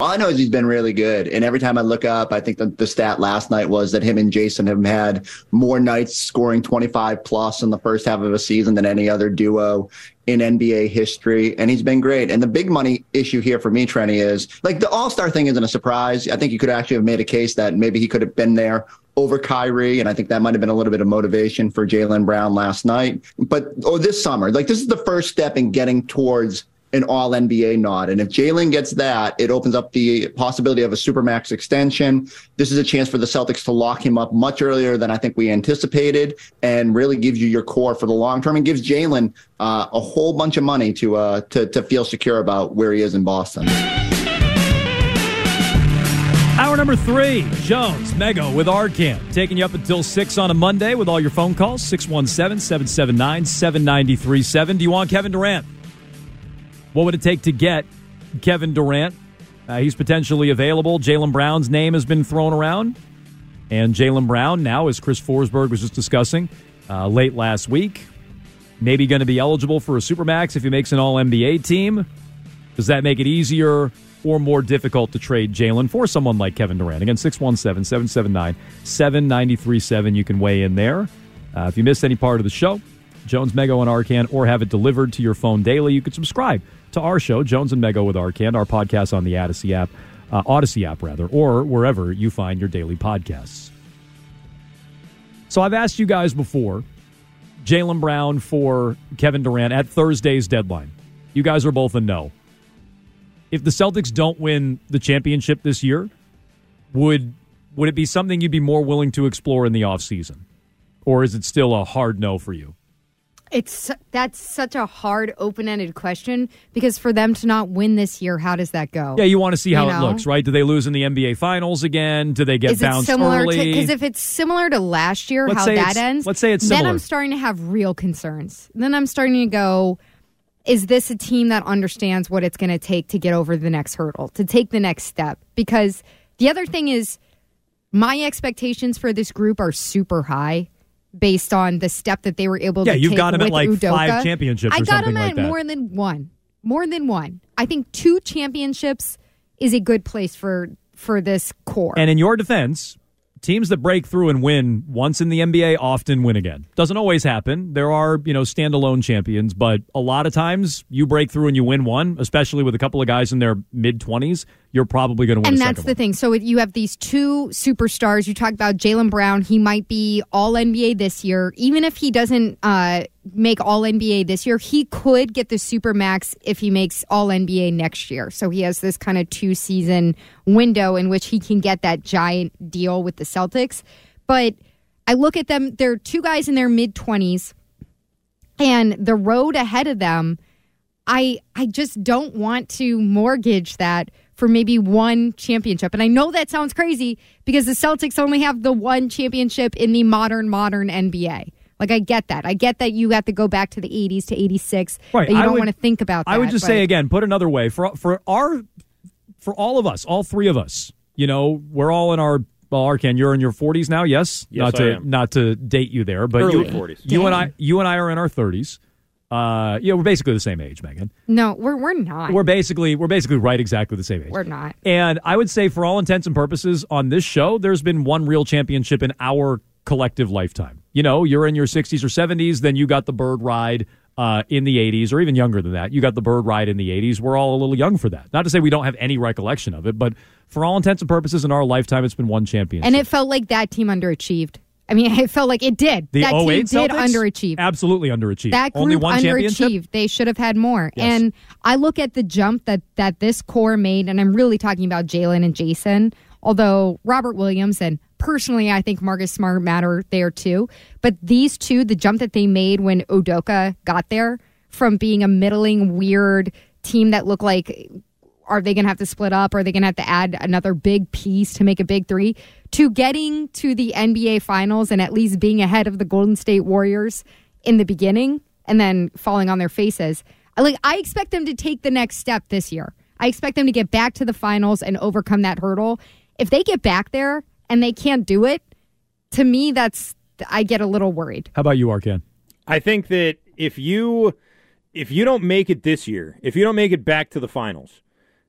All I know is he's been really good. And every time I look up, I think the, stat last night was that him and Jayson have had more nights scoring 25 plus in the first half of a season than any other duo in NBA history. And he's been great. And the big money issue here for me, Trenny, is like the All Star thing isn't a surprise. I think you could actually have made a case that maybe he could have been there over Kyrie. And I think that might have been a little bit of motivation for Jaylen Brown last night. But, or this summer, like this is the first step in getting towards an all NBA nod. And if Jaylen gets that, it opens up the possibility of a supermax extension. This is a chance for the Celtics to lock him up much earlier than I think we anticipated and really gives you your core for the long term and gives Jaylen uh, a whole bunch of money to, uh, to, to feel secure about where he is in Boston. Hour number three, Jones, Mego with Arcand. Taking you up until 6 on a Monday with all your phone calls, 617 779 7937. Do you want Kevin Durant? What would it take to get Kevin Durant? Uh, he's potentially available. Jaylen Brown's name has been thrown around. And Jaylen Brown, now, as Chris Forsberg was just discussing uh, late last week, maybe going to be eligible for a Supermax if he makes an All NBA team. Does that make it easier or more difficult to trade Jaylen for someone like Kevin Durant? Again, 617 779 7937. You can weigh in there. Uh, if you missed any part of the show, Jones, Mego, and Arcand, or have it delivered to your phone daily, you can subscribe to our show, Jones and Mego with Arcand, our podcast on the Audacy app, uh, Audacy app rather, or wherever you find your daily podcasts. So I've asked you guys before, Jaylen Brown for Kevin Durant at Thursday's deadline. You guys are both a no. If the Celtics don't win the championship this year, would would it be something you'd be more willing to explore in the offseason? Or is it still a hard no for you? It's that's such a hard open-ended question because for them to not win this year, how does that go? Yeah, you want to see how You it know? looks, right? Do they lose in the NBA Finals again? Do they get Is it bounced similar early? to because if it's similar to last year, Let's how that ends? let's say it's similar. then. I'm starting to have real concerns. Then I'm starting to go, is this a team that understands what it's going to take to get over the next hurdle, to take the next step? Because the other thing is, my expectations for this group are super high. Based on the step that they were able Yeah, to you've got 'em at, like, Udoka. five championships I or got like at that. more than one, more than one. I think two championships is a good place for for this core. And in your defense, teams that break through and win once in the NBA often win again. Doesn't always happen. There are, you know, standalone champions, but a lot of times you break through and you win one, especially with a couple of guys in their mid 20s, you're probably going to win and that's the one. thing. So you have these two superstars. You talk about Jaylen Brown. He might be All NBA this year. Even if he doesn't uh, make All NBA this year, he could get the super max if he makes All NBA next year. So he has this kind of two season window in which he can get that giant deal with the Celtics. But I look at them. They're two guys in their mid twenties, and the road ahead of them. I I just don't want to mortgage that for maybe one championship. And I know that sounds crazy because the Celtics only have the one championship in the modern modern NBA. Like I get that. I get that you have to go back to the 80s to 86. Right. That you I don't would- want to think about that. I would just but- say again, put another way for for our for all of us, all three of us. You know, we're all in our well, Arcand, you're in your 40s now. Yes, Yes, not I to am. not to date you there, but Early you, 40s. you and I, you and I are in our 30s. Uh, yeah, we're basically the same age, Meghan. No, we're we're not. We're basically we're basically right exactly the same age. We're not. And I would say, for all intents and purposes, on this show, there's been one real championship in our collective lifetime. You know, you're in your 60s or 70s, then you got the bird ride uh, in the 80s, or even younger than that. You got the bird ride in the 80s. We're all a little young for that. Not to say we don't have any recollection of it, but for all intents and purposes, in our lifetime, it's been one championship. And it felt like that team underachieved. I mean, it felt like it did. The that team oh did Celtics? underachieve. Absolutely underachieved. That group Only one underachieved. They should have had more. Yes. And I look at the jump that that this core made, and I'm really talking about Jaylen and Jayson. Although Robert Williams and personally, I think Marcus Smart matter there too. But these two, the jump that they made when Udoka got there, from being a middling, weird team that looked like are they going to have to split up? Are they going to have to add another big piece to make a big three? To getting to the NBA Finals and at least being ahead of the Golden State Warriors in the beginning and then falling on their faces. I Like I expect them to take the next step this year. I expect them to get back to the finals and overcome that hurdle. If they get back there and they can't do it, to me that's I get a little worried. How about you, Arcand? I think that if you if you don't make it this year, if you don't make it back to the finals,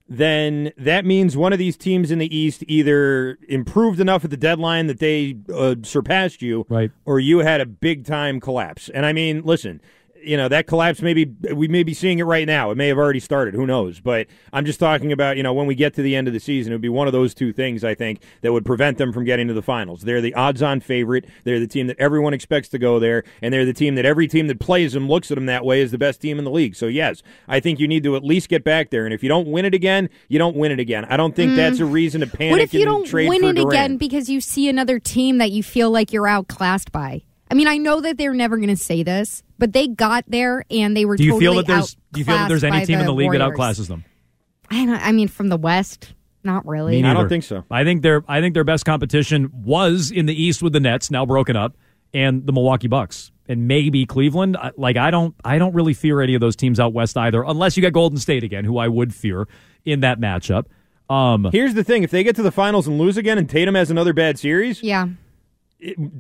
then that means one of these teams in the East either improved enough at the deadline that they uh, surpassed you, Right. or you had a big time collapse. And I mean, listen, you know that collapse maybe we may be seeing it right now. It may have already started. Who knows? But I'm just talking about you know when we get to the end of the season, it would be one of those two things I think that would prevent them from getting to the finals. They're the odds-on favorite. They're the team that everyone expects to go there, and they're the team that every team that plays them looks at them that way as the best team in the league. So yes, I think you need to at least get back there. And if you don't win it again, you don't win it again. I don't think that's a reason to panic. Mm. What if you don't win it Durant. again because you see another team that you feel like you're outclassed by? I mean, I know that they're never going to say this, but they got there and they were. Do you feel that there's do you feel that there's any by team in the league that outclasses them? I, don't, I mean, from the West, not really. Me I don't think so. I think their I think their best competition was in the East with the Nets, now broken up, and the Milwaukee Bucks, and maybe Cleveland. Like I don't I don't really fear any of those teams out west either, unless you get Golden State again, who I would fear in that matchup. Um, Here's the thing: if they get to the finals and lose again, and Tatum has another bad series, yeah.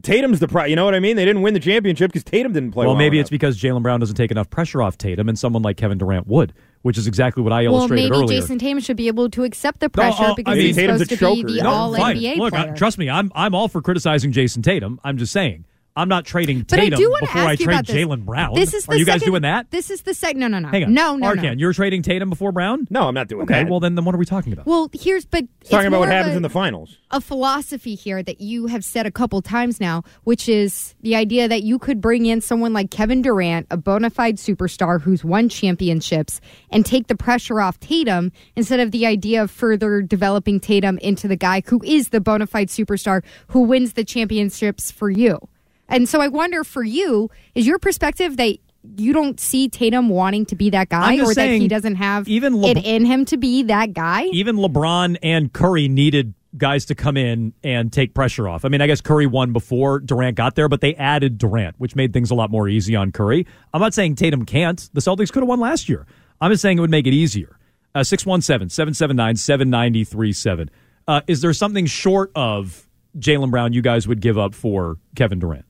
Tatum's the pro. You know what I mean? They didn't win the championship because Tatum didn't play. well, well maybe enough. it's because Jaylen Brown doesn't take enough pressure off Tatum, and someone like Kevin Durant would, which is exactly what I Well, illustrated maybe earlier. Jayson Tatum should be able to accept the No, pressure uh, I because mean, he's Tatum's supposed a to be the No, All fine. NBA Look, I- player. trust me, I'm I'm all for criticizing Jayson Tatum. I'm just saying. I'm not trading but I Tatum do want to before ask I you trade about. Jaylen Brown. This is the Are you guys second- doing that? This is the second. No, no, no, Hang on. no, no, Arcand, no. you're trading Tatum before Brown? no, I'm not doing Okay, that. well then, then what are we talking about? Well, here's but it's talking about what happens a- in the finals. a philosophy here that you have said a couple times now, which is the idea that you could bring in someone like Kevin Durant, a bona fide superstar who's won championships, and take the pressure off Tatum instead of the idea of further developing Tatum into the guy who is the bona fide superstar who wins the championships for you. And so I wonder for you, is your perspective that you don't see Tatum wanting to be that guy or that he doesn't have even it in him to be that guy? Even LeBron and Curry needed guys to come in and take pressure off. I mean, I guess Curry won before Durant got there, but they added Durant, which made things a lot more easy on Curry. I'm not saying Tatum can't. The Celtics could have won last year. I'm just saying it would make it easier. Uh, 617 779 7937. Uh, Is there something short of Jaylen Brown you guys would give up for Kevin Durant?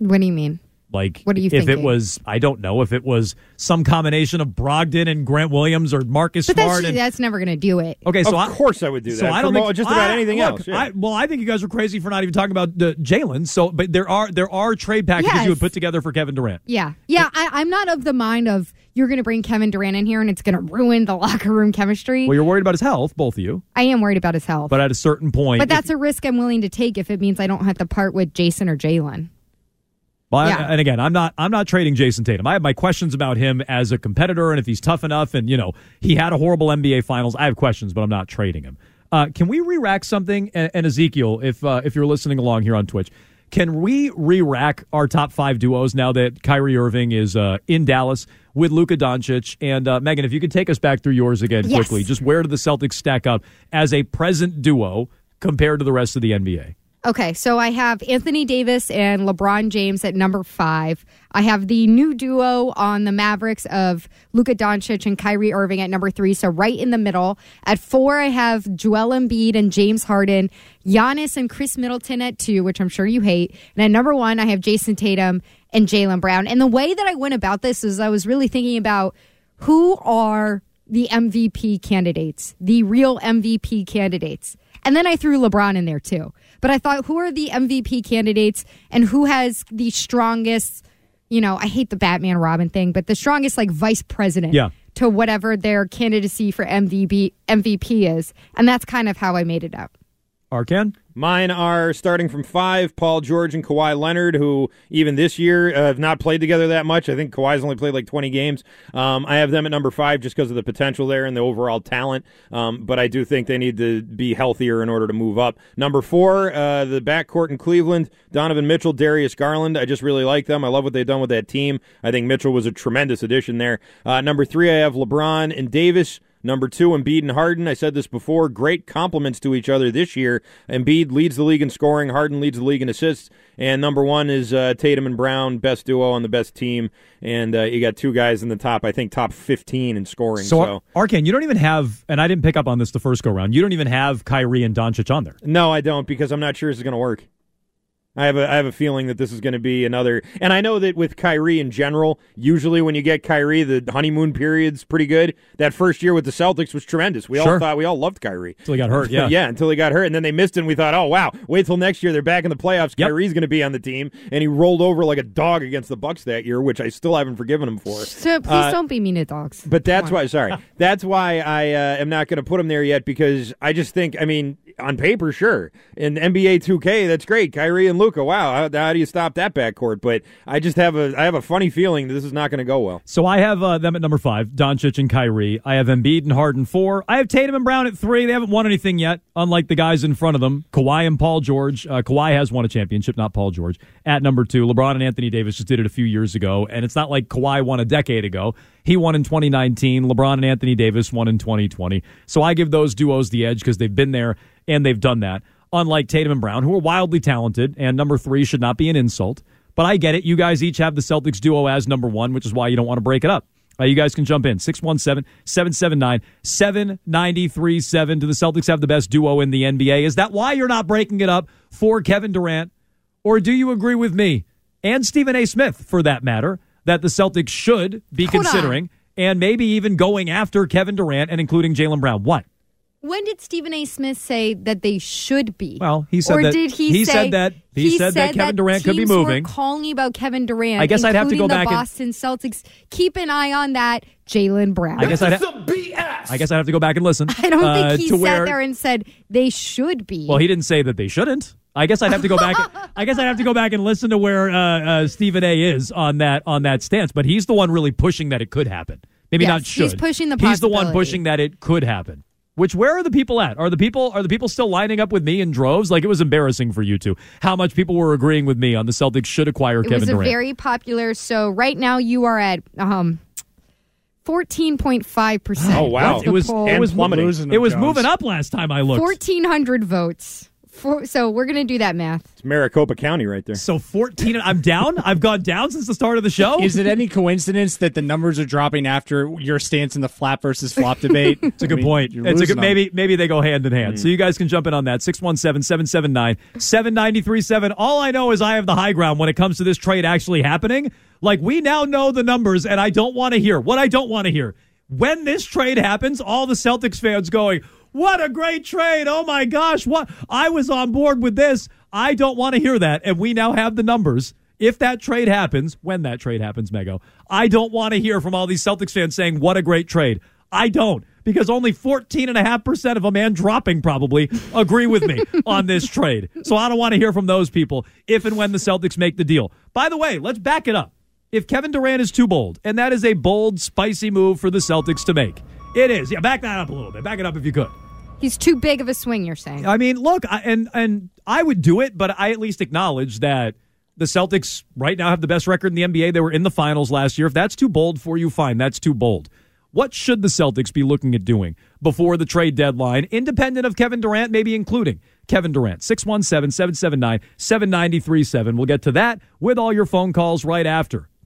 What do you mean? Like, What are you if it was, I don't know, if it was some combination of Brogdon and Grant Williams or Marcus But Smart. that's, and, that's never going to do it. okay, so of I, course, I would do that. So I don't for think mo- just about I- anything look, else. yeah. I, well, I think you guys are crazy for not even talking about uh, Jaylen. So, but there are there are trade packages Yes. you would put together for Kevin Durant. Yeah. Yeah. I, I'm not of the mind of you're going to bring Kevin Durant in here and it's going to ruin the locker room chemistry. Well, you're worried about his health, both of you. I am worried about his health. But at a certain point, But that's a risk I'm willing to take if it means I don't have to part with Jayson or Jaylen. Well, I- Yeah. and again, I'm not I'm not trading Jayson Tatum. I have my questions about him as a competitor and if he's tough enough. And you know, he had a horrible NBA Finals. I have questions, but I'm not trading him. Uh, can we re-rack something? And, and Ezekiel, if uh, if you're listening along here on Twitch, can we re-rack our top five duos now that Kyrie Irving is uh, in Dallas with Luka Doncic? And uh, Meghan, if you could take us back through yours again Yes. quickly, just where do the Celtics stack up as a present duo compared to the rest of the NBA? Okay, so I have Anthony Davis and LeBron James at number five. I have the new duo on the Mavericks of Luka Doncic and Kyrie Irving at number three, so right in the middle. At four, I have Joel Embiid and James Harden, Giannis and Khris Middleton at two, which I'm sure you hate. And at number one, I have Jayson Tatum and Jaylen Brown. And the way that I went about this is I was really thinking about who are the MVP candidates, the real MVP candidates. And then I threw LeBron in there too. But I thought, who are the MVP candidates and who has the strongest, you know, I hate the Batman Robin thing, but the strongest like vice president Yeah. to whatever their candidacy for MVP MVP is. And that's kind of how I made it up. Arcand? Mine are starting from five Paul George and Kawhi Leonard, who even this year uh, have not played together that much. I think Kawhi's only played like 20 games. Um, I have them at number five just because of the potential there and the overall talent. Um, but I do think they need to be healthier in order to move up. Number four, uh, the backcourt in Cleveland Donovan Mitchell, Darius Garland. I just really like them. I love what they've done with that team. I think Mitchell was a tremendous addition there. Uh, number three, I have LeBron and Davis. Number two, Embiid and Harden. I said this before. Great compliments to each other this year. Embiid leads the league in scoring. Harden leads the league in assists. And number one is uh, Tatum and Brown, best duo on the best team. And uh, you got two guys in the top, I think, top 15 in scoring. So, So, Arcand, you don't even have, and I didn't pick up on this the first go round. You don't even have Kyrie and Doncic on there. no, I don't because I'm not sure this is going to work. I have a I have a feeling that this is going to be another, and I know that with Kyrie in general, usually when you get Kyrie, the honeymoon period's pretty good. That first year with the Celtics was tremendous. We Sure. all thought we all loved Kyrie Until he got hurt, yeah. yeah, until he got hurt, and then they missed it. and We thought, oh wow, wait till next year they're back in the playoffs. Yep. Kyrie's going to be on the team, and he rolled over like a dog against the Bucks that year, which I still haven't forgiven him for. So please Uh, don't be mean to dogs. But that's why, sorry, that's why I uh, am not going to put him there yet because I just think, I mean, on paper, sure, in NBA 2K, that's great. Kyrie and Luka, wow, how, how do you stop that backcourt? But I just have a, I have a funny feeling that this is not going to go well. So I have uh, them at number five, Doncic and Kyrie. I have Embiid and Harden four. I have Tatum and Brown at three. They haven't won anything yet, unlike the guys in front of them. Kawhi and Paul George. Uh, Kawhi has won a championship, not Paul George. At number two, LeBron and Anthony Davis just did it a few years ago, and it's not like Kawhi won a decade ago. He won in 2019. LeBron and Anthony Davis won in 2020. So I give those duos the edge because they've been there and they've done that. Unlike Tatum and Brown, who are wildly talented, and number three should not be an insult. But I get it. You guys each have the Celtics duo as number one, which is why you don't want to break it up. Uh, you guys can jump in 617 779 7937. Do the Celtics have the best duo in the NBA? Is that why you're not breaking it up for Kevin Durant? Or do you agree with me and Stephen A. Smith, for that matter, that the Celtics should be Hold on. considering and maybe even going after Kevin Durant and including Jaylen Brown? What? When did Stephen A. Smith say that they should be? Well, he said or that- did he, he say, said that- he said that Kevin Durant could be teams were moving. calling about Kevin Durant. I guess I'd have to go including back the and- Boston Celtics. Keep an eye on that, Jaylen Brown. I guess I'd, ha- I guess I'd have to go back and listen. I don't uh, think he to sat where, there and said they should be. Well, he didn't say that they shouldn't. I guess I'd have to go back. I guess I'd have to go back and listen to where uh, uh, Stephen A. is on that on that stance. But he's the one really pushing that it could happen. Maybe Yes, not should. he's pushing the He's the one pushing that it could happen. Which where are the people at? Are the people are the people still lining up with me in droves? Like it was embarrassing for you two. How much people were agreeing with me on the Celtics should acquire it Kevin was a Durant? very popular. So right now you are at um. 14.5 percent. Oh, wow. it was poll. it was plummeting. It was moving up last time I looked. 1,400 votes. For, so we're gonna do that math. It's Maricopa County right there. So 14 I'm down. I've gone down since the start of the show. Is it any coincidence that the numbers are dropping after your stance in the flap versus flop debate? It's a good point. It's a good, maybe maybe they go hand in hand. Hmm. So you guys can jump in on that. 617-779-7937. All I know is I have the high ground when it comes to this trade actually happening. Like we now know the numbers and I don't want to hear what I don't want to hear. When this trade happens, all the Celtics fans going, "What a great trade. Oh my gosh, what I was on board with this." I don't want to hear that and we now have the numbers. If that trade happens, when that trade happens, Mego, I don't want to hear from all these Celtics fans saying, what a great trade. I don't, because only 14.5% of a man dropping probably, agree with me on this trade. So I don't want to hear from those people if and when the Celtics make the deal. By the way, let's back it up. If Kevin Durant is too bold, and that is a bold, spicy move for the Celtics to make, it is. Yeah, back that up a little bit. Back it up if you could. He's too big of a swing. You're saying? I mean, look, I, and and I would do it, but I at least acknowledge that the Celtics right now have the best record in the NBA. They were in the finals last year. If that's too bold for you, fine. That's too bold. What should the Celtics be looking at doing before the trade deadline, independent of Kevin Durant, maybe including Kevin Durant? 617 779 7937. We'll get to that with all your phone calls right after.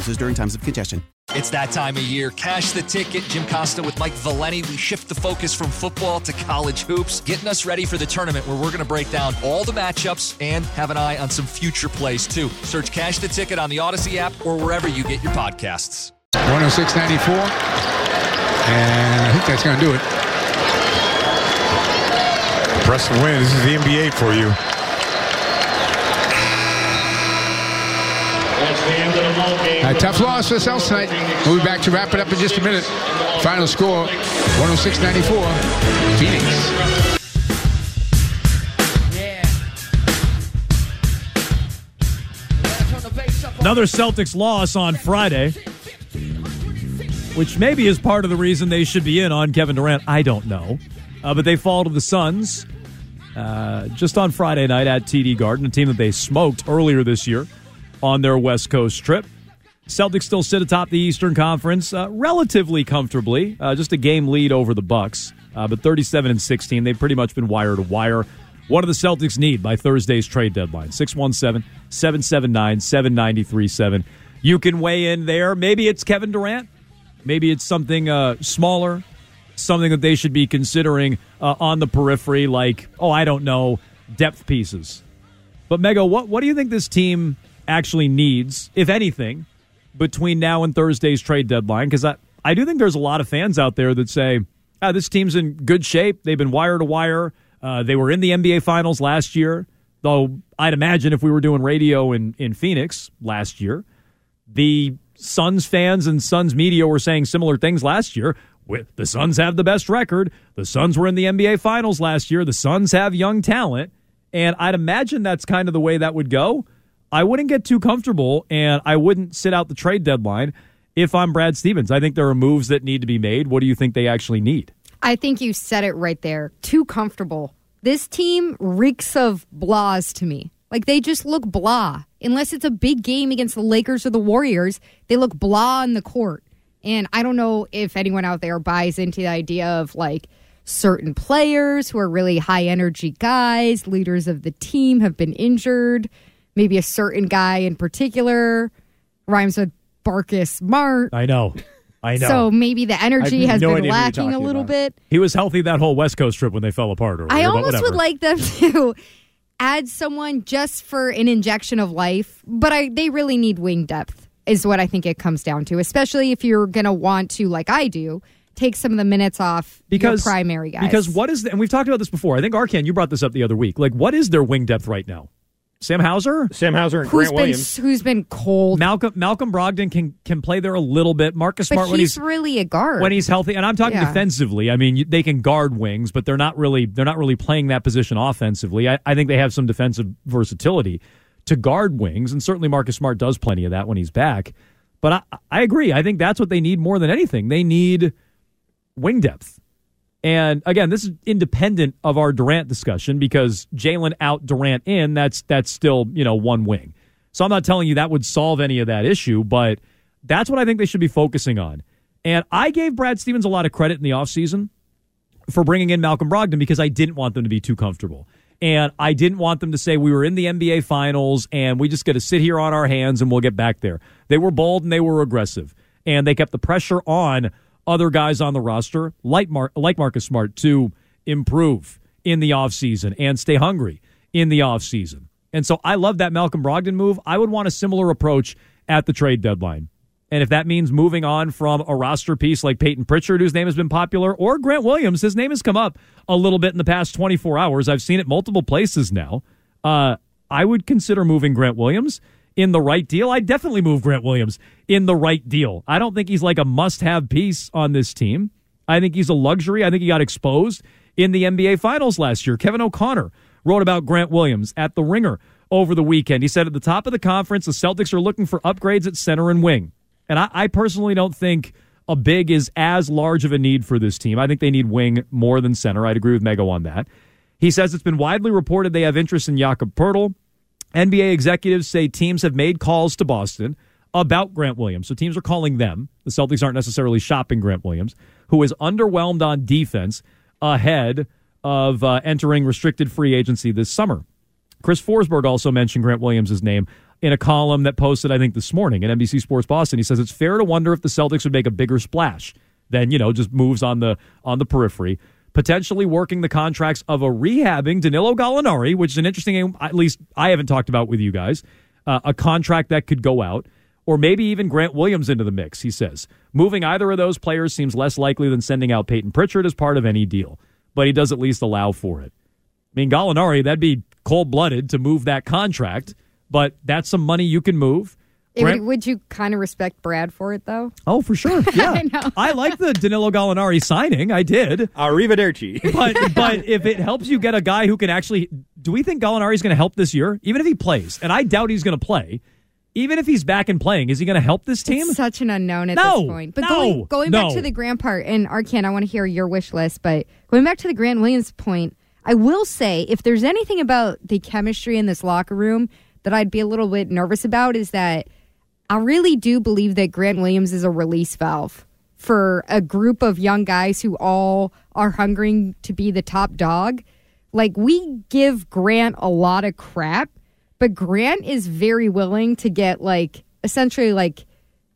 users during times of congestion. It's that time of year. Cash the ticket. Jim Costa with Mike Valeni. We shift the focus from football to college hoops, getting us ready for the tournament where we're going to break down all the matchups and have an eye on some future plays too. Search Cash the Ticket on the Audacy app or wherever you get your podcasts. 106.94. And I think that's going to do it. Impressive win. This is the NBA for you. A tough loss for the Celtics tonight. We'll be back to wrap it up in just a minute. Final score 106.94. Phoenix. Another Celtics loss on Friday, which maybe is part of the reason they should be in on Kevin Durant. I don't know. Uh, but they fall to the Suns uh, just on Friday night at TD Garden, a team that they smoked earlier this year on their West Coast trip. Celtics still sit atop the Eastern Conference uh, relatively comfortably, uh, just a game lead over the Bucks. Uh, but 37 and 16, they've pretty much been wire to wire. What do the Celtics need by Thursday's trade deadline? 617 779 7937. You can weigh in there. Maybe it's Kevin Durant. Maybe it's something uh, smaller, something that they should be considering uh, on the periphery, like, oh, I don't know, depth pieces. But, Mego, what, what do you think this team actually needs, if anything, between now and Thursday's trade deadline? Because I, I do think there's a lot of fans out there that say, ah, this team's in good shape. They've been wire to wire. Uh, they were in the NBA Finals last year, though I'd imagine if we were doing radio in, in Phoenix last year, the Suns fans and Suns media were saying similar things last year. The Suns have the best record. The Suns were in the NBA Finals last year. The Suns have young talent. And I'd imagine that's kind of the way that would go. I wouldn't get too comfortable and I wouldn't sit out the trade deadline if I'm Brad Stevens. I think there are moves that need to be made. What do you think they actually need? I think you said it right there. Too comfortable. This team reeks of blahs to me. Like they just look blah. Unless it's a big game against the Lakers or the Warriors, they look blah on the court. And I don't know if anyone out there buys into the idea of like certain players who are really high energy guys, leaders of the team have been injured. Maybe a certain guy in particular rhymes with Barkus Smart. I know. I know. So maybe the energy has no been lacking a little about. bit. He was healthy that whole West Coast trip when they fell apart. Earlier, I almost would like them to add someone just for an injection of life, but I they really need wing depth is what I think it comes down to, especially if you're going to want to like I do, take some of the minutes off because your primary guys. Because what is the, and we've talked about this before. I think Arcand, you brought this up the other week. Like, what is their wing depth right now? Sam Hauser, Sam Hauser, and who's Grant been Williams. who's been cold, Malcolm Malcolm Brogdon can can play there a little bit. Marcus but Smart he's, when he's really a guard. when he's healthy, and I'm talking Yeah. defensively. I mean, they can guard wings, but they're not really they're not really playing that position offensively. I, I think they have some defensive versatility to guard wings, and certainly Marcus Smart does plenty of that when he's back. But I, I agree. I think that's what they need more than anything. They need wing depth. And again, this is independent of our Durant discussion because Jaylen out, Durant in. That's that's still you know one wing. So I'm not telling you that would solve any of that issue, but that's what I think they should be focusing on. And I gave Brad Stevens a lot of credit in the offseason for bringing in Malcolm Brogdon because I didn't want them to be too comfortable. And I didn't want them to say we were in the NBA finals and we just got to sit here on our hands and we'll get back there. They were bold and they were aggressive. And they kept the pressure on other guys on the roster, like, Mar- like Marcus Smart, to improve in the offseason and stay hungry in the offseason. And so I love that Malcolm Brogdon move. I would want a similar approach at the trade deadline. And if that means moving on from a roster piece like Payton Pritchard, whose name has been popular, or Grant Williams, his name has come up a little bit in the past 24 hours. I've seen it multiple places now. Uh, I would consider moving Grant Williams in the right deal. I'd definitely move Grant Williams in the right deal. I don't think he's like a must have piece on this team. I think he's a luxury. I think he got exposed in the NBA Finals last year. Kevin O'Connor wrote about Grant Williams at The Ringer over the weekend. He said at the top of the conference, the Celtics are looking for upgrades at center and wing. And I, I personally don't think a big is as large of a need for this team. I think they need wing more than center. I'd agree with Mego on that. He says it's been widely reported they have interest in Jakob Poeltl. NBA executives say teams have made calls to Boston about Grant Williams. So teams are calling them. The Celtics aren't necessarily shopping Grant Williams, who is underwhelmed on defense ahead of uh, entering restricted free agency this summer. Chris Forsberg also mentioned Grant Williams' name in a column that posted, I think, this morning at NBC Sports Boston. He says it's fair to wonder if the Celtics would make a bigger splash than you know just moves on the on the periphery, potentially working the contracts of a rehabbing Danilo Gallinari, which is an interesting. At least I haven't talked about with you guys uh, a contract that could go out. Or maybe even Grant Williams into the mix, he says. Moving either of those players seems less likely than sending out Payton Pritchard as part of any deal, but he does at least allow for it. I mean, Gallinari, that'd be cold blooded to move that contract, but that's some money you can move. It Grant- would, would you kind of respect Brad for it, though? Oh, for sure. Yeah. I. I like the Danilo Gallinari signing. I did. Arrivederci. But but if it helps you get a guy who can actually do we think Gallinari is going to help this year? Even if he plays, and I doubt he's going to play. Even if he's back and playing, is he going to help this team? It's such an unknown at No, this point. But no, going, going back no. to the grand part, and Arcand, I want to hear your wish list. But going back to the Grant Williams point, I will say if there's anything about the chemistry in this locker room that I'd be a little bit nervous about is that I really do believe that Grant Williams is a release valve for a group of young guys who all are hungering to be the top dog. Like we give Grant a lot of crap, but Grant is very willing to get like essentially like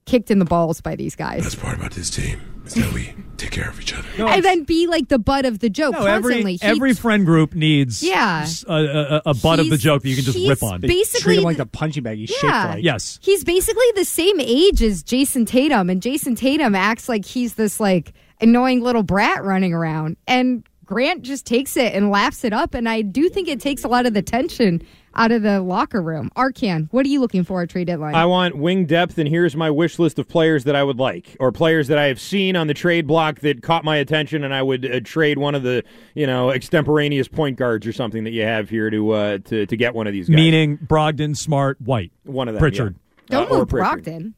kicked in the balls by these guys. That's part about this team is that we take care of each other. and then be like the butt of the joke No, every constantly. He- every friend group needs Yeah. s- a, a, a butt of the joke that you can just rip on. basically Treat him like the punching bag he's Yeah. shaped like. Yes. He's basically the same age as Jayson Tatum, and Jayson Tatum acts like he's this like annoying little brat running around, and Grant just takes it and laughs it up. And I do think it takes a lot of the tension out of the locker room. Arcand, what are you looking for at trade deadline? I want wing depth, and here's my wish list of players that I would like, or players that I have seen on the trade block that caught my attention, and I would uh, trade one of the, you know, extemporaneous point guards or something that you have here to uh, to to get one of these guys. Meaning Brogdon, Smart, White, one of them, Pritchard. yeah. Don't Uh, move Pritchard. Brogdon.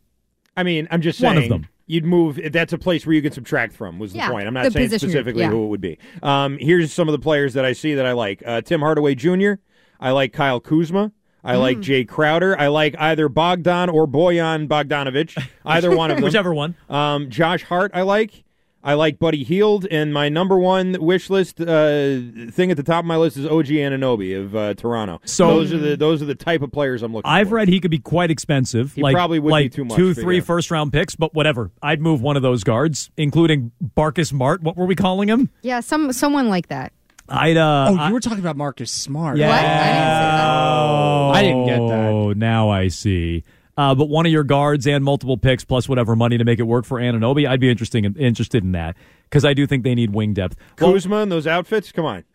I mean, I'm just saying. One of them. You'd move. That's a place where you can subtract from. Was the Yeah, point? I'm not saying specifically yeah. who it would be. Um, here's some of the players that I see that I like: uh, Tim Hardaway Jr. I like Kyle Kuzma. I Mm. like Jae Crowder. I like either Bogdan or Bojan Bogdanovic. Either one of them. Whichever one. Um, Josh Hart. I like. I like Buddy Hield, and my number one wish list uh, thing at the top of my list is OG Anunoby of uh, Toronto. So- those are the those are the type of players I'm looking. For. I've for. read he could be quite expensive. He like, probably would be too much Two, for three you. first round picks, but whatever. I'd move one of those guards, including Barkus Mart. What were we calling him? Yeah, some someone like that. I'd. Uh, Oh, I- you were talking about Marcus Smart. Yeah. What? I didn't say that. Oh, I didn't get that. Oh, now I see. Uh, but one of your guards and multiple picks plus whatever money to make it work for Anunoby, I'd be interesting interested in that because I do think they need wing depth. Well, Kuzma and those outfits. Come on.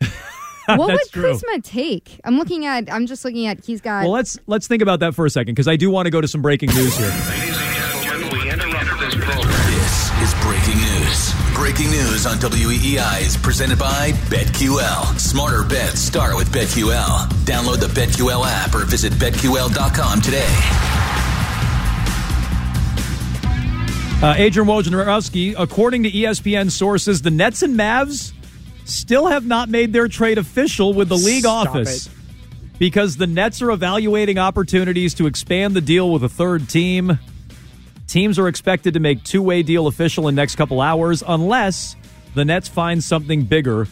What would That's true. Kuzma take? I'm looking at. I'm just looking at. He's got. well, let's let's think about that for a second because I do want to go to some breaking news here. Breaking news on WEEI is presented by BetQL. Smarter bets start with BetQL. Download the BetQL app or visit BetQL.com today. Uh, Adrian Wojnarowski, according to ESPN sources, the Nets and Mavs still have not made their trade official with the league Stop office it. because the Nets are evaluating opportunities to expand the deal with a third team. Teams are expected to make two-way deal official in next couple hours unless the Nets find something bigger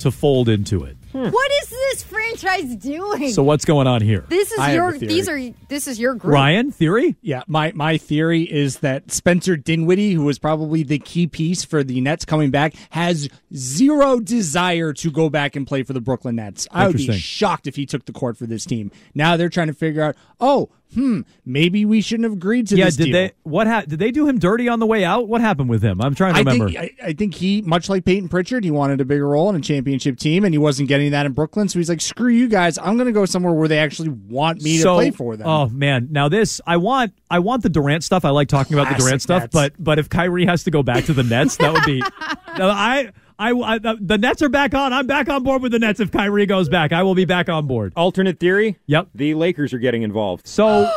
to fold into it. Hmm. What is this franchise doing? So what's going on here? this is I your. These are. This is your group. Ryan, theory? Yeah, my, my theory is that Spencer Dinwiddie, who was probably the key piece for the Nets coming back, has zero desire to go back and play for the Brooklyn Nets. I would be shocked if he took the court for this team. Now they're trying to figure out, oh, hmm, maybe we shouldn't have agreed to Yeah, this Yeah, did deal. they what ha- did they do him dirty on the way out? What happened with him? I'm trying to I remember. think I, I think he, much like Payton Pritchard, he wanted a bigger role in a championship team, and he wasn't getting that in Brooklyn. So he's like, "Screw you guys! I'm going to go somewhere where they actually want me so, to play for them." Oh man, now this I want I want the Durant stuff. I like talking about the Classic Durant stuff, Nets. but but if Kyrie has to go back to the Nets, that would be. No, I, I I the Nets are back on. I'm back on board with the Nets. If Kyrie goes back, I will be back on board. Alternate theory. Yep. The Lakers are getting involved. So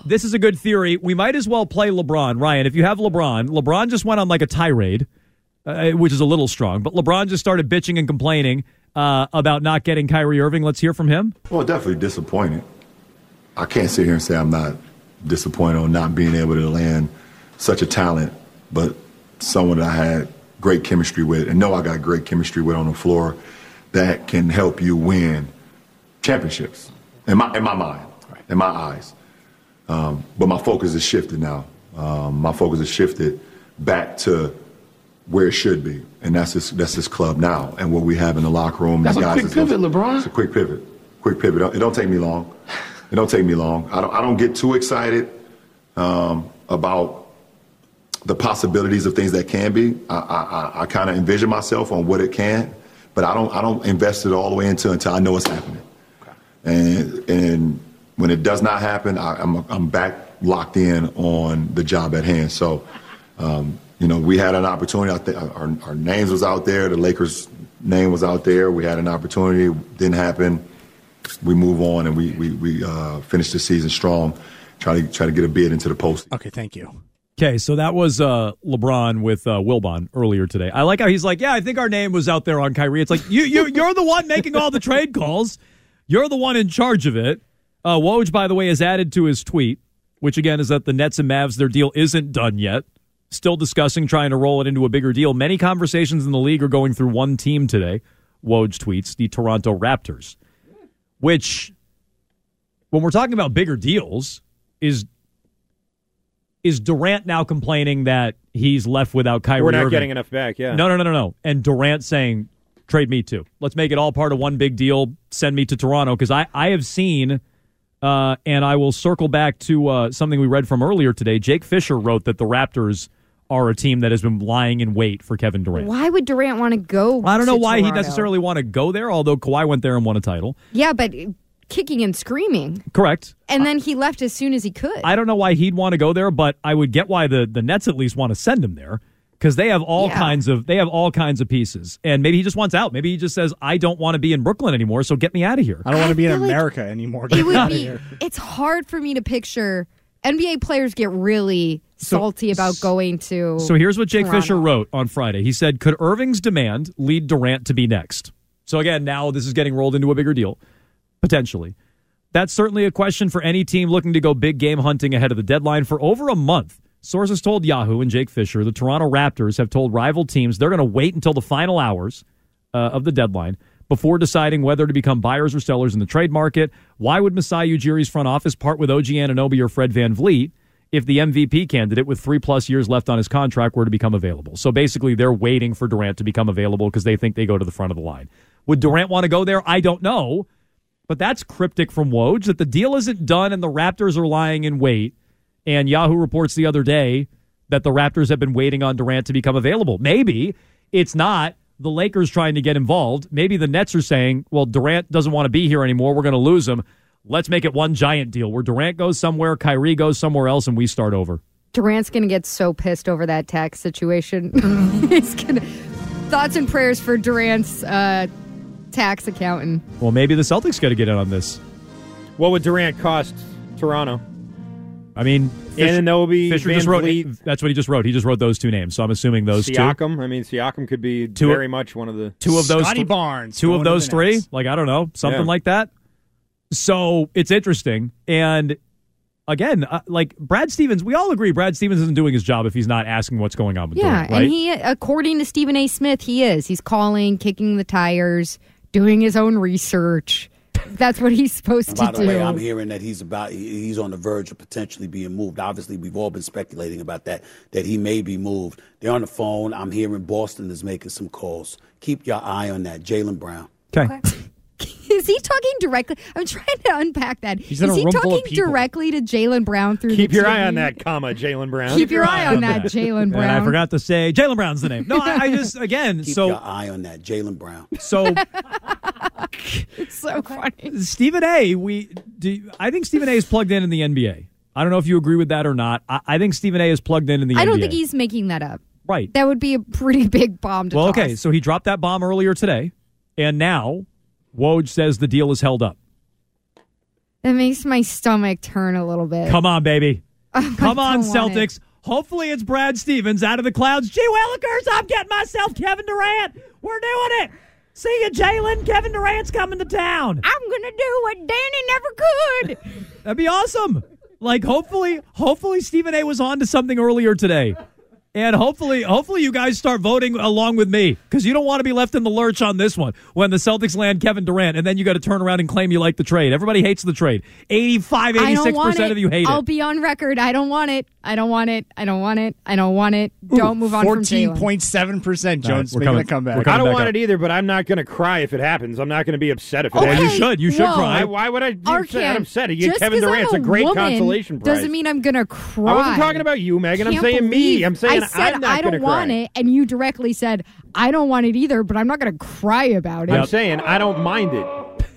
this is a good theory. We might as well play LeBron. Ryan, if you have LeBron, LeBron just went on like a tirade, uh, which is a little strong, but LeBron just started bitching and complaining uh, about not getting Kyrie Irving. Let's hear from him. Well, definitely disappointed. I can't sit here and say I'm not disappointed on not being able to land such a talent, but someone that I had great chemistry with and know I got great chemistry with on the floor that can help you win championships. in my in my mind, in my eyes. Um, but my focus is shifted now. Um, my focus is shifted back to where it should be, and that's this that's this club now, and what we have in the locker room. That's a quick pivot, LeBron. It's a quick pivot, quick pivot. It don't- It don't take me long. It don't take me long. I don't I don't get too excited um, about the possibilities of things that can be. I, I, I, I kind of envision myself on what it can, but I don't I don't invest it all the way into until I know it's happening. And and when it does not happen, I, I'm I'm back locked in on the job at hand. So, um, you know, we had an opportunity. I think our, our names was out there. The Lakers' name was out there. We had an opportunity. Didn't happen. We move on and we we we uh, finish the season strong. Try to try to get a bid into the post. Okay, thank you. Okay, so that was uh, LeBron with uh, Wilbon earlier today. I like how he's like, "Yeah, I think our name was out there on Kyrie." It's like you, you, you're the one making all the trade calls. You're the one in charge of it. Uh, Woj, by the way, has added to his tweet, which again is that the Nets and Mavs their deal isn't done yet. Still discussing trying to roll it into a bigger deal. Many conversations in the league are going through one team today. Woj tweets the Toronto Raptors, which, when we're talking about bigger deals, is is Durant now complaining that he's left without Kyrie? We're not Irving? getting enough back. Yeah. No, no, no, no, no. And Durant saying, "Trade me too. Let's make it all part of one big deal. Send me to Toronto." Because I, I have seen, uh, and I will circle back to uh, something we read from earlier today. Jake Fisher wrote that the Raptors are a team that has been lying in wait for Kevin Durant. Why would Durant want to go? I don't know to why he necessarily want to go there, although Kawhi went there and won a title. Yeah, but kicking and screaming, Correct. and then he left as soon as he could. I don't know why he'd want to go there, but I would get why the, the Nets at least want to send him there because they have all Yeah. kinds of they have all kinds of pieces, and maybe he just wants out. Maybe he just says, "I don't want to be in Brooklyn anymore, so get me out of here." I don't want to be in like America anymore. it would out of be. here. It's hard for me to picture. NBA players get really salty about going to. So here's what Jake Toronto. Fisher wrote on Friday. He said, "Could Irving's demand lead Durant to be next?" So again, now this is getting rolled into a bigger deal, potentially. That's certainly a question for any team looking to go big game hunting ahead of the deadline. For over a month, sources told Yahoo and Jake Fisher the Toronto Raptors have told rival teams they're going to wait until the final hours uh, of the deadline before deciding whether to become buyers or sellers in the trade market. Why would Masai Ujiri's front office part with OG Anunoby or Fred VanVleet if the MVP candidate with three plus years left on his contract were to become available? So basically, they're waiting for Durant to become available because they think they go to the front of the line. Would Durant want to go there? I don't know. But that's cryptic from Woj that the deal isn't done and the Raptors are lying in wait. And Yahoo reports the other day that the Raptors have been waiting on Durant to become available. Maybe it's not the Lakers trying to get involved. Maybe the Nets are saying, well, Durant doesn't want to be here anymore. We're going to lose him. Let's make it one giant deal where Durant goes somewhere, Kyrie goes somewhere else, and we start over. Durant's gonna get so pissed over that tax situation. He's gonna. Thoughts and prayers for Durant's uh, tax accountant. Well, maybe the Celtics got to get in on this. What would Durant cost Toronto? I mean, Anunoby, Fisher Van just wrote. Vliet. That's what he just wrote. He just wrote those two names. So I'm assuming those two. Siakam. I mean, Siakam could be Two- very much one of the two of those Scotty th- Barnes two of those three Nets. like i don't know something Yeah. like that so it's interesting and again uh, like brad stevens we all agree brad stevens isn't doing his job if he's not asking what's going on with Yeah, Durant, right and he, according to Stephen A. Smith, he is. He's calling, kicking the tires, doing his own research. That's what he's supposed to do. By to the do. way, I'm hearing that he's about he's on the verge of potentially being moved. Obviously, we've all been speculating about that that he may be moved. They're on the phone. I'm hearing Boston is making some calls. Keep your eye on that, Jaylen Brown. okay Is he talking directly? I'm trying to unpack that. He's in is a he room full of talking people. directly to Jaylen Brown through Keep the your eye TV? on that, comma, Jaylen Brown. Keep your eye on that, Jaylen Brown. and i forgot to say jaylen brown's the name no i, I just again so Keep so your eye on that, Jaylen Brown. so It's so funny. stephen a we do i think stephen a is plugged in in the nba i don't know if you agree with that or not i, I think stephen a is plugged in in the I nba don't think he's making that up. right That would be a pretty big bomb to well toss. okay so he dropped that bomb earlier today and now woj says the deal is held up That makes my stomach turn a little bit. Come on, baby. Come on, Celtics. Hopefully it's Brad Stevens out of the clouds. Gee Willikers, I'm getting myself Kevin Durant. We're doing it. See you, Jaylen. Kevin Durant's coming to town. I'm gonna do what Danny never could. That'd be awesome. Like hopefully, hopefully Stephen A was on to something earlier today. And hopefully, hopefully you guys start voting along with me because you don't want to be left in the lurch on this one when the Celtics land Kevin Durant and then you got to turn around and claim you like the trade. Everybody hates the trade. 85, 86% of you hate it. I'll be on record. I don't want it. I don't want it. I don't want it. I don't want it. Don't move on from Jaylen. 14.7% Jones we're making coming- a comeback. I don't want it either, but I'm not going to cry if it happens. I'm not going to be upset if it Okay, happens. you should. You should whoa. cry. Why, why would I be upset? I'm upset. You get just Kevin 'cause Durant. It's I'm a great woman consolation prize. Doesn't mean I'm gonna cry. I wasn't talking about you, Meghan. I'm Can't saying me. I'm saying I said I'm not I don't want cry. it, and you directly said I don't want it either, but I'm not gonna cry about it. I'm saying I don't mind it.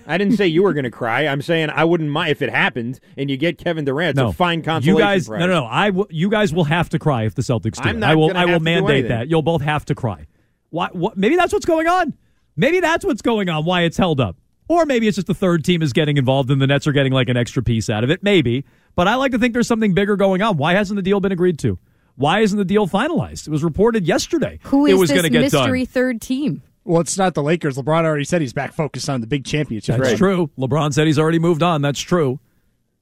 I didn't say you were going to cry. I'm saying I wouldn't mind if it happened and you get Kevin Durant. It's no, a fine consolation you guys. prize. No, no, no. I will, you guys will have to cry if the Celtics do. I'm not I will. I will have mandate that. You'll both have to cry. Why? What? Maybe that's what's going on. Maybe that's what's going on. Why it's held up. Or maybe it's just the third team is getting involved and the Nets are getting like an extra piece out of it. Maybe. But I like to think there's something bigger going on. Why hasn't the deal been agreed to? Why isn't the deal finalized? It was reported yesterday. Who it is was this gonna get mystery done. third team? Well, it's not the Lakers. LeBron already said he's back focused on the big championship. That's true. LeBron said he's already moved on. That's true.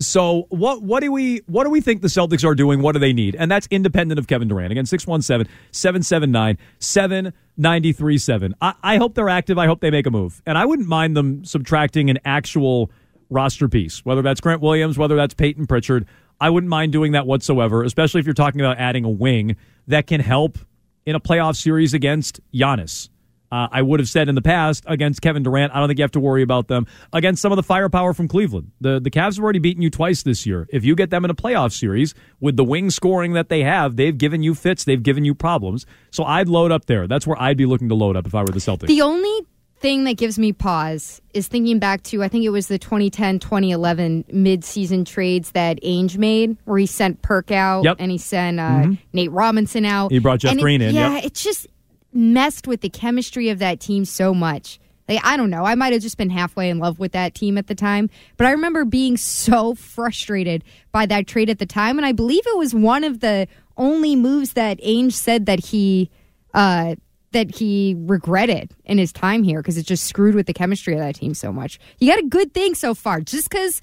So what what do we what do we think the Celtics are doing? What do they need? And that's independent of Kevin Durant. Again, 617-779-7937. I, I hope they're active. I hope they make a move. And I wouldn't mind them subtracting an actual roster piece, whether that's Grant Williams, whether that's Payton Pritchard. I wouldn't mind doing that whatsoever, especially if you're talking about adding a wing that can help in a playoff series against Giannis. Uh, I would have said in the past against Kevin Durant, I don't think you have to worry about them. Against some of the firepower from Cleveland, the the Cavs have already beaten you twice this year. If you get them in a playoff series with the wing scoring that they have, they've given you fits, they've given you problems. So I'd load up there. That's where I'd be looking to load up if I were the Celtics. The only thing that gives me pause is thinking back to I think it was the 2010-2011 mid-season trades that Ainge made, where he sent Perk out Yep. and he sent uh, Mhm. Nate Robinson out. He brought Jeff And it- Green in, Yeah, yep. it just messed with the chemistry of that team so much. Like I don't know, I might have just been halfway in love with that team at the time, but I remember being so frustrated by that trade at the time, and I believe it was one of the only moves that Ainge said that he uh, that he regretted in his time here because it just screwed with the chemistry of that team so much. You got a good thing so far, just because.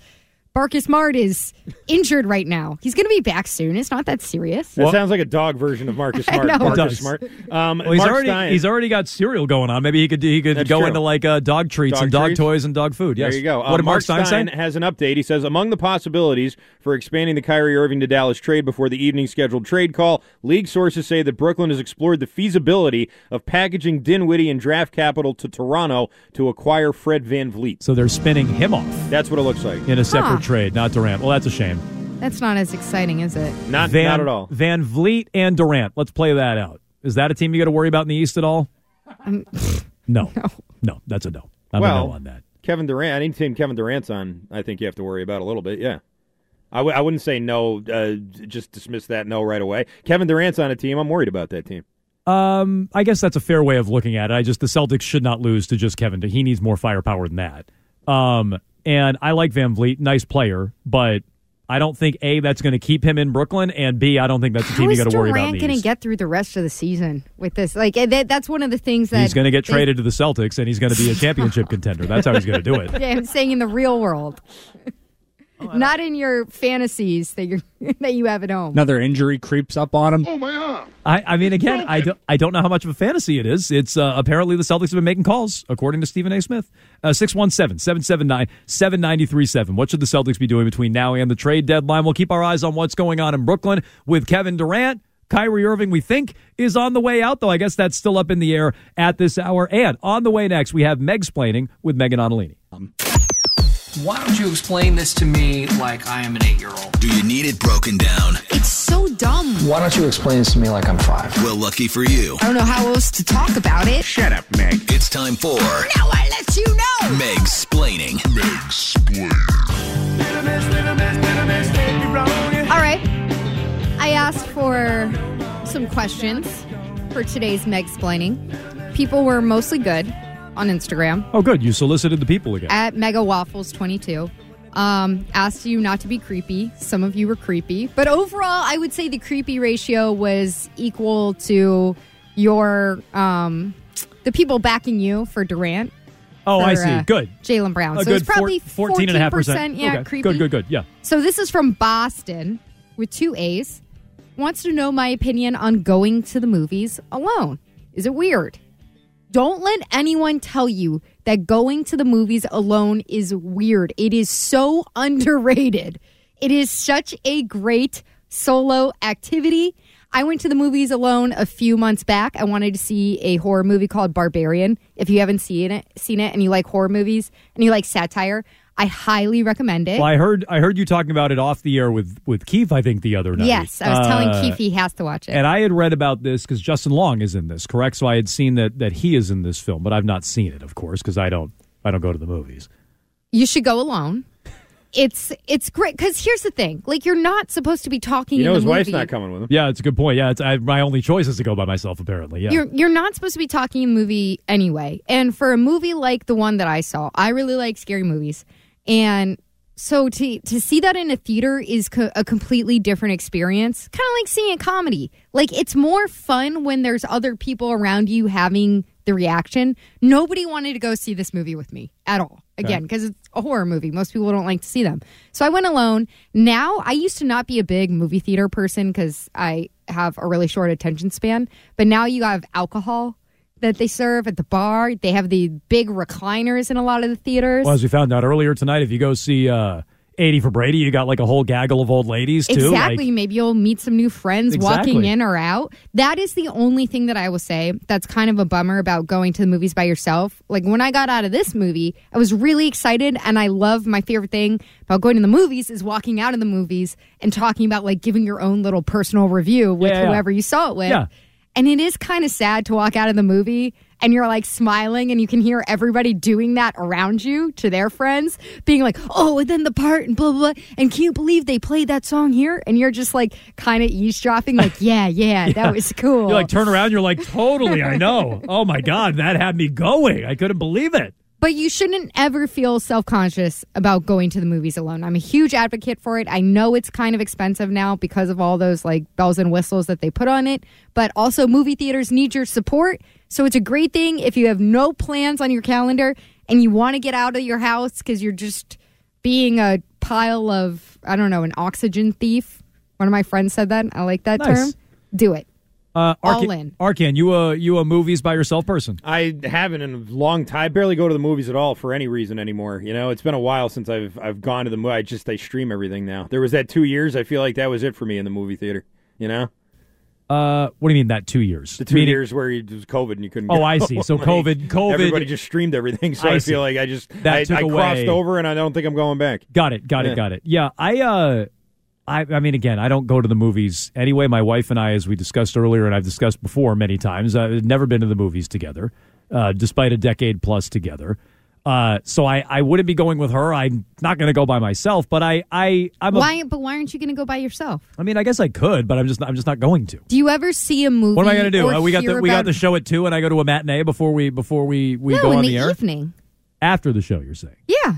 Marcus Smart is injured right now. He's going to be back soon. It's not that serious. That sounds like a dog version of Marcus I Smart. know. It Marcus does. Smart. Um, Well, he's Mark already Stein- he's already got cereal going on. Maybe he could he could That's go true. into like uh, dog treats Dog and dog toys and dog food. Yes. There you go. What Uh, did Marc Stein, say? has an update. He says among the possibilities for expanding the Kyrie Irving to Dallas trade before the evening scheduled trade call, league sources say that Brooklyn has explored the feasibility of packaging Dinwiddie and draft capital to Toronto to acquire Fred Van Vliet. So they're spinning him off That's what it looks like. in a separate Huh. Trade, not Durant. Well, that's a shame. That's not as exciting, is it? Not Van, not at all. VanVleet and Durant. Let's play that out. Is that a team you got to worry about in the East at all? Um, No. No. that's a no. I'm well, a no on that. Kevin Durant. Any team Kevin Durant's on, I think you have to worry about a little bit. Yeah. I w- I wouldn't say no. Uh, just dismiss that no right away. Kevin Durant's on a team. I'm worried about that team. Um, I guess that's a fair way of looking at it. I just the Celtics should not lose to just Kevin. He needs more firepower than that. Um, and I like VanVleet, nice player, but I don't think a that's going to keep him in Brooklyn, and b I don't think that's a team you got to worry about. Durant going to get through the rest of the season with this? Like eh, that, that's one of the things that He's going to get they- traded to the Celtics, and he's going to be a championship contender. That's how he's going to do it. Yeah, I'm saying in the real world, Oh, not in your fantasies that you that you have at home. Another injury creeps up on him. Oh my arm! I, I mean, again, I don't, I don't know how much of a fantasy it is. It's uh, apparently the Celtics have been making calls, according to Stephen A. Smith. Uh, 617 779 7937. What should the Celtics be doing between now and the trade deadline? We'll keep our eyes on what's going on in Brooklyn with Kevin Durant. Kyrie Irving, we think, is on the way out, though I guess that's still up in the air at this hour. And on the way next, we have Meg explaining with Meghan Ottolini. Why don't you explain this to me like I am an eight year old? Do you need it broken down? It's so dumb. Why don't you explain this to me like I'm five? Well, lucky for you. I don't know how else to talk about it. Shut up, Meg. It's time for Now I let you know. Meg's splaining. Meg's All right. I asked for some questions for today's Meg explaining. People were mostly good on Instagram Oh, good. You solicited the people again. at Mega Waffles 22. Um, asked you not to be creepy. Some of you were creepy, but overall, I would say the creepy ratio was equal to your um, the people backing you for Durant. Oh, I for, see. uh, Good. Jaylen Brown. A so it's probably 14 and a half percent. Yeah, Okay. creepy. Good, good, good. Yeah. So this is from Boston with two A's. wants to know my opinion on going to the movies alone. Is it weird? Don't let anyone tell you that going to the movies alone is weird. It is so underrated. It is such a great solo activity. I went to the movies alone a few months back. I wanted to see a horror movie called Barbarian. If you haven't seen it, seen it and you like horror movies and you like satire, I highly recommend it. Well, I heard I heard you talking about it off the air with with Keith. I think the other night. Yes, I was telling Uh, Keith he has to watch it. And I had read about this because Justin Long is in this, correct? So I had seen that that he is in this film, but I've not seen it, of course, because I don't I don't go to the movies. you should go alone. It's it's great because here's the thing: like you're not supposed to be talking. You know in his the wife's not coming with him. Yeah, it's a good point. Yeah, it's I, my only choice is to go by myself. Apparently, yeah. You're you're not supposed to be talking in the movie anyway. And for a movie like the one that I saw, I really like scary movies, and so to to see that in a theater is co- a completely different experience. Kind of like seeing a comedy. Like it's more fun when there's other people around you having the reaction. Nobody wanted to go see this movie with me at all. Again, because it's a horror movie. Most people don't like to see them. So I went alone. Now, I used to not be a big movie theater person because I have a really short attention span. But now you have alcohol that they serve at the bar. They have the big recliners in a lot of the theaters. well, as we found out earlier tonight, if you go see uh, 80 for Brady, you got like a whole gaggle of old ladies too. Exactly. Like, Maybe you'll meet some new friends walking in or out. That is the only thing that I will say that's kind of a bummer about going to the movies by yourself. Like when I got out of this movie, I was really excited and I love my favorite thing about going to the movies is walking out of the movies and talking about like giving your own little personal review with Yeah, yeah, yeah. whoever you saw it with. And it is kind of sad to walk out of the movie and you're like smiling and you can hear everybody doing that around you to their friends, being like, oh, and then the part and blah, blah, blah. And can you believe they played that song here? And you're just like kind of eavesdropping, like, yeah, yeah, Yeah. that was cool. You like turn around, you're like, totally, I know. Oh my God, that had me going. I couldn't believe it. But you shouldn't ever feel self conscious about going to the movies alone. I'm a huge advocate for it. I know it's kind of expensive now because of all those like bells and whistles that they put on it, but also movie theaters need your support. So it's a great thing if you have no plans on your calendar and you want to get out of your house because you're just being a pile of, I don't know, an oxygen thief. One of my friends said that. I like that Nice. term. Do it. Uh, All in. Arcand, you a you a movies by yourself person? I haven't in a long time. I barely go to the movies at all for any reason anymore. You know, it's been a while since I've I've gone to the movie. I just I stream everything now. There was that two years. I feel like that was it for me in the movie theater. You know, Uh, what do you mean that two years? the two Meaning- years where it was COVID and you couldn't. Go. Oh, go. I see. So Like, COVID- COVID- Everybody just streamed everything. So I I, feel like I just That I, took I away- crossed over and I don't think I'm going back. Got it. Got Yeah. it. Got it. Yeah. I. uh I, I mean, again, I don't go to the movies anyway. My wife and I, as we discussed earlier, and I've discussed before many times, I've never been to the movies together, uh, despite a decade plus together. Uh, so I, I wouldn't be going with her. I'm not going to go by myself, but I, I, I'm. A, Why? But why aren't you going to go by yourself? I mean, I guess I could, but I'm just, I'm just not going to. Do you ever see a movie? What am I going to do? Uh, we got the, we got the show at two, and I go to a matinee before we, before we, we no, go in on the, the, air evening. after the show. You're saying? Yeah.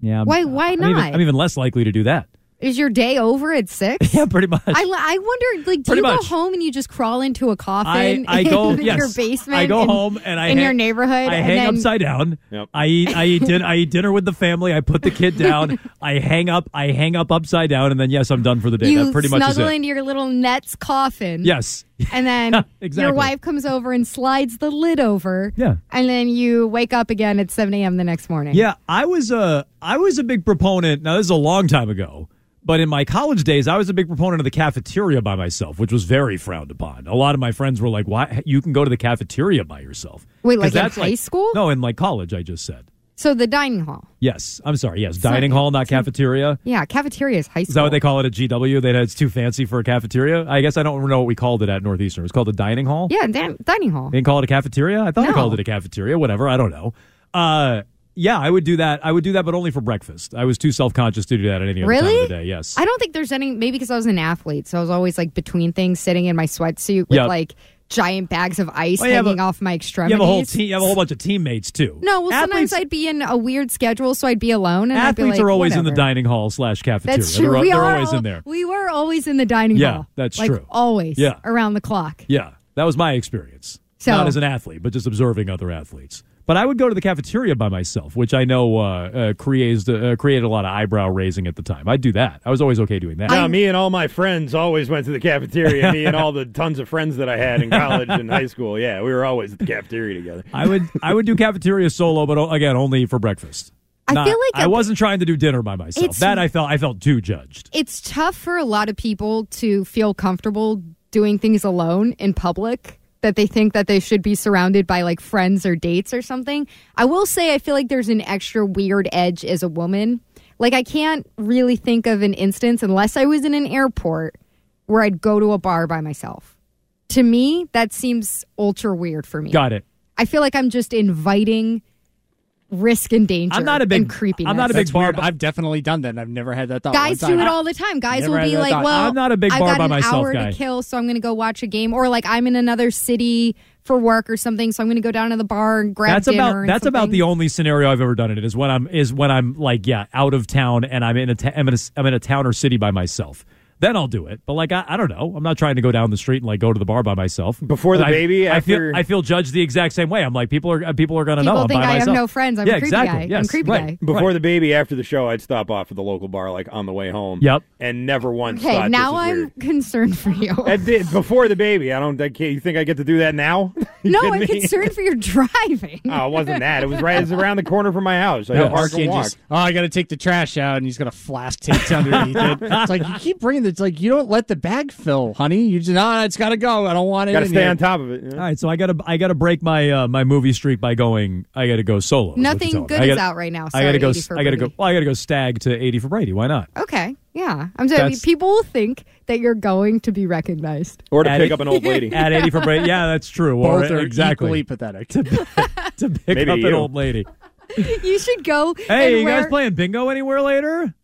Yeah. I'm- Why- why I'm even- not? I'm even less likely to do that. Is your day over at six? Yeah, pretty much. I, I wonder, like, do Pretty you much. go home and you just crawl into a coffin I go in yes. your basement? I go in, home and I in hang- your neighborhood. I and hang then, upside down. Yep. I eat I eat din- I eat dinner with the family. I put the kid down. I hang up I hang up upside down, and then yes, I'm done for the day. You that pretty much is snuggle into your little Nets coffin. Yes. And then Exactly. your wife comes over and slides the lid over. Yeah. And then you wake up again at 7 a.m. the next morning. Yeah, I was a I was a big proponent. Now this is a long time ago, but in my college days, I was a big proponent of the cafeteria by myself, which was very frowned upon. A lot of my friends were like, "Why you can go to the cafeteria by yourself?" Wait, like in high school? No, in like college. I just said So the dining hall. yes. I'm sorry. Yes, dining hall, not cafeteria. Yeah, cafeteria is high school. Is that what they call it at GW? That it's too fancy for a cafeteria. I guess I don't know what we called it at Northeastern. It was called a dining hall. Yeah, dining hall. They didn't call it a cafeteria. I thought they No. called it a cafeteria. Whatever. I don't know. Uh, yeah, I would do that. I would do that, but only for breakfast. I was too self conscious to do that at any other time of the day. Yes. I don't think there's any, maybe because I was an athlete. So I was always like between things, sitting in my sweatsuit with Yep. like giant bags of ice Well, hanging a- off my extremities. you have a whole team. You have a whole bunch of teammates too. No, well, sometimes I'd be in a weird schedule, so I'd be alone. And I'd be Athletes like, are always in the dining hall slash cafeteria. That's true. They're, we they're are always al- in there. We were always in the dining Yeah, hall. that's like, true. Always. Yeah. around the clock. Yeah, that was my experience. So- Not as an athlete, but just observing other athletes. But I would go to the cafeteria by myself, which I know uh, uh, creates uh, created a lot of eyebrow raising at the time. I'd do that. I was always okay doing that. No, me and all my friends always went to the cafeteria. me and all the tons of friends that I had in college and high school. Yeah, we were always at the cafeteria together. I would I would do cafeteria solo, but again only for breakfast. I Not- feel like I a- wasn't trying to do dinner by myself. That I felt I felt too judged. It's tough for a lot of people to feel comfortable doing things alone in public that they think that they should be surrounded by like friends or dates or something. I will say I feel like there's an extra weird edge as a woman. Like I can't really think of an instance unless I was in an airport where I'd go to a bar by myself. To me, that seems ultra weird for me. Got it. I feel like I'm just inviting risk and danger. I'm not a big- creepy. I'm not a big bar. I've definitely done that. and I've never had that thought. Guys do it all the time. Guys will be like, thought. "Well, I'm not a big I've bar got by an myself hour guy." to kill, so I'm going to go watch a game." Or like, I'm in another city for work or something, so I'm going to go down to the bar and grab that's dinner. about and that's about the only scenario I've ever done it is when I'm is when I'm like yeah out of town and I'm in a ta- I'm in a, I'm in a town or city by myself. Then I'll do it. But like I, I don't know. I'm not trying to go down the street and like go to the bar by myself Before the I- baby, I feel I feel judged the exact same way. I'm like people are people are gonna know People I'm by I have no friends. I'm yeah, a creepy exactly. guy. I'm creepy right. guy. Before the baby, after the show, I'd stop off at the local bar, like on the way home. Yep. And never once Okay, thought now I'm weird. concerned for you. I did before the baby. I don't. I can't, you think I get to do that now? No, I'm me? concerned for your driving. Oh, it wasn't that. It was right. It was around the corner from my house. I No, park and walk. just, oh, I got to take the trash out, and he's got a flask taped underneath it. It's like you keep bringing the, it's like you don't let the bag fill, honey. You just, no, it's got to go. I don't want it. Got to stay here." on top of it. you know? All right, so I gotta I gotta break my uh, my movie streak by going. I gotta go solo. Nothing you're telling me. good is gotta- out right now. I gotta go. 80 I gotta go. Well, I gotta go stag to eighty for Brady. Why not? Okay, yeah. I'm saying That's- people will think that you're going to be recognized. Or to At pick eight- up an old lady. at eighty for Brady. Yeah, that's true. Or- Both are exactly equally pathetic. to pick Maybe up an old lady. you should go. Hey, and you wear, guys playing bingo anywhere later?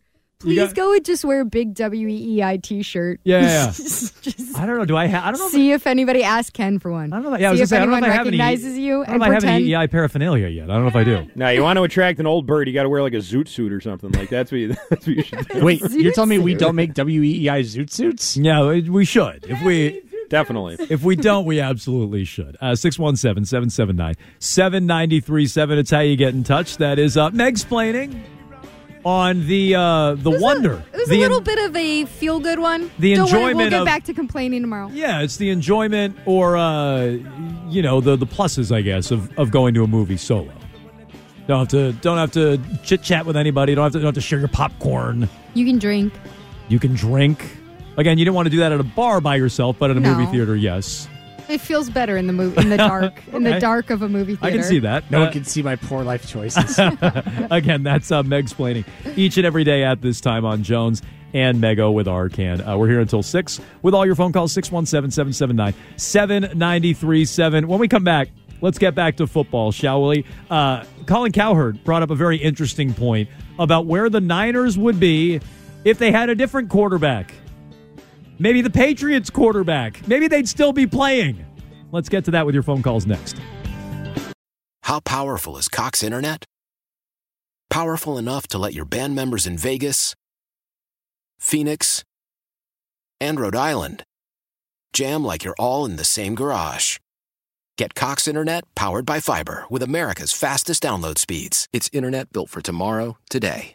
Please got- go and just wear a big WEEI T-shirt. Yeah, yeah, yeah. just I don't know. Do I have? I don't know. If see if anybody asks Ken for one. I don't know. Yeah, I was see gonna if say I don't know anyone if I have any. recognizes you I don't and know if I have pretend. any EI paraphernalia yet. I don't know if I do. Now you want to attract an old bird, you got to wear like a zoot suit or something like that's what you, that's what you should do. Wait, you're telling me we don't make WEEI zoot suits? Yeah, we- we should. If we Definitely. if we don't, we absolutely should. Uh, 617 779 7937. It's how you get in touch. That is uh, Meg's planning on the uh, the It was a- wonder. it was the a little bit of a feel good one. the Don't worry, we'll enjoyment get of- back to complaining tomorrow. Yeah, it's the enjoyment or uh, you know the the pluses, I guess, of, of going to a movie solo. Don't have to don't have to chit chat with anybody. Don't have to don't have to share your popcorn. You can drink. You can drink. Again, you didn't want to do that at a bar by yourself, but at a No. movie theater, yes. It feels better in the movie in the dark in the dark of a movie theater. I can see that. No Uh, one can see my poor life choices. Again, that's uh, Meg's planning each and every day at this time on Jones and Mego with Arcand. Uh, we're here until 6 with all your phone calls 617 779 7937. When we come back, let's get back to football, shall we? Uh, Colin Cowherd brought up a very interesting point about where the Niners would be if they had a different quarterback. Maybe the Patriots quarterback. Maybe they'd still be playing. Let's get to that with your phone calls next. How powerful is Cox Internet? Powerful enough to let your band members in Vegas, Phoenix, and Rhode Island jam like you're all in the same garage. Get Cox Internet powered by fiber with America's fastest download speeds. It's internet built for tomorrow, today.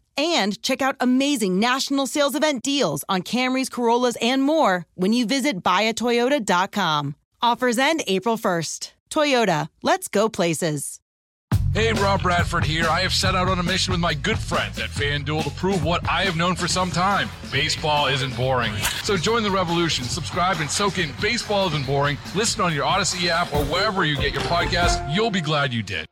and check out amazing national sales event deals on Camrys, Corollas, and more when you visit buyatoyota.com. Offers end April 1st. Toyota, let's go places. Hey, Rob Bradford here. I have set out on a mission with my good friends at FanDuel to prove what I have known for some time baseball isn't boring. So join the revolution, subscribe, and soak in Baseball Isn't Boring. Listen on your Audacy app or wherever you get your podcast. You'll be glad you did.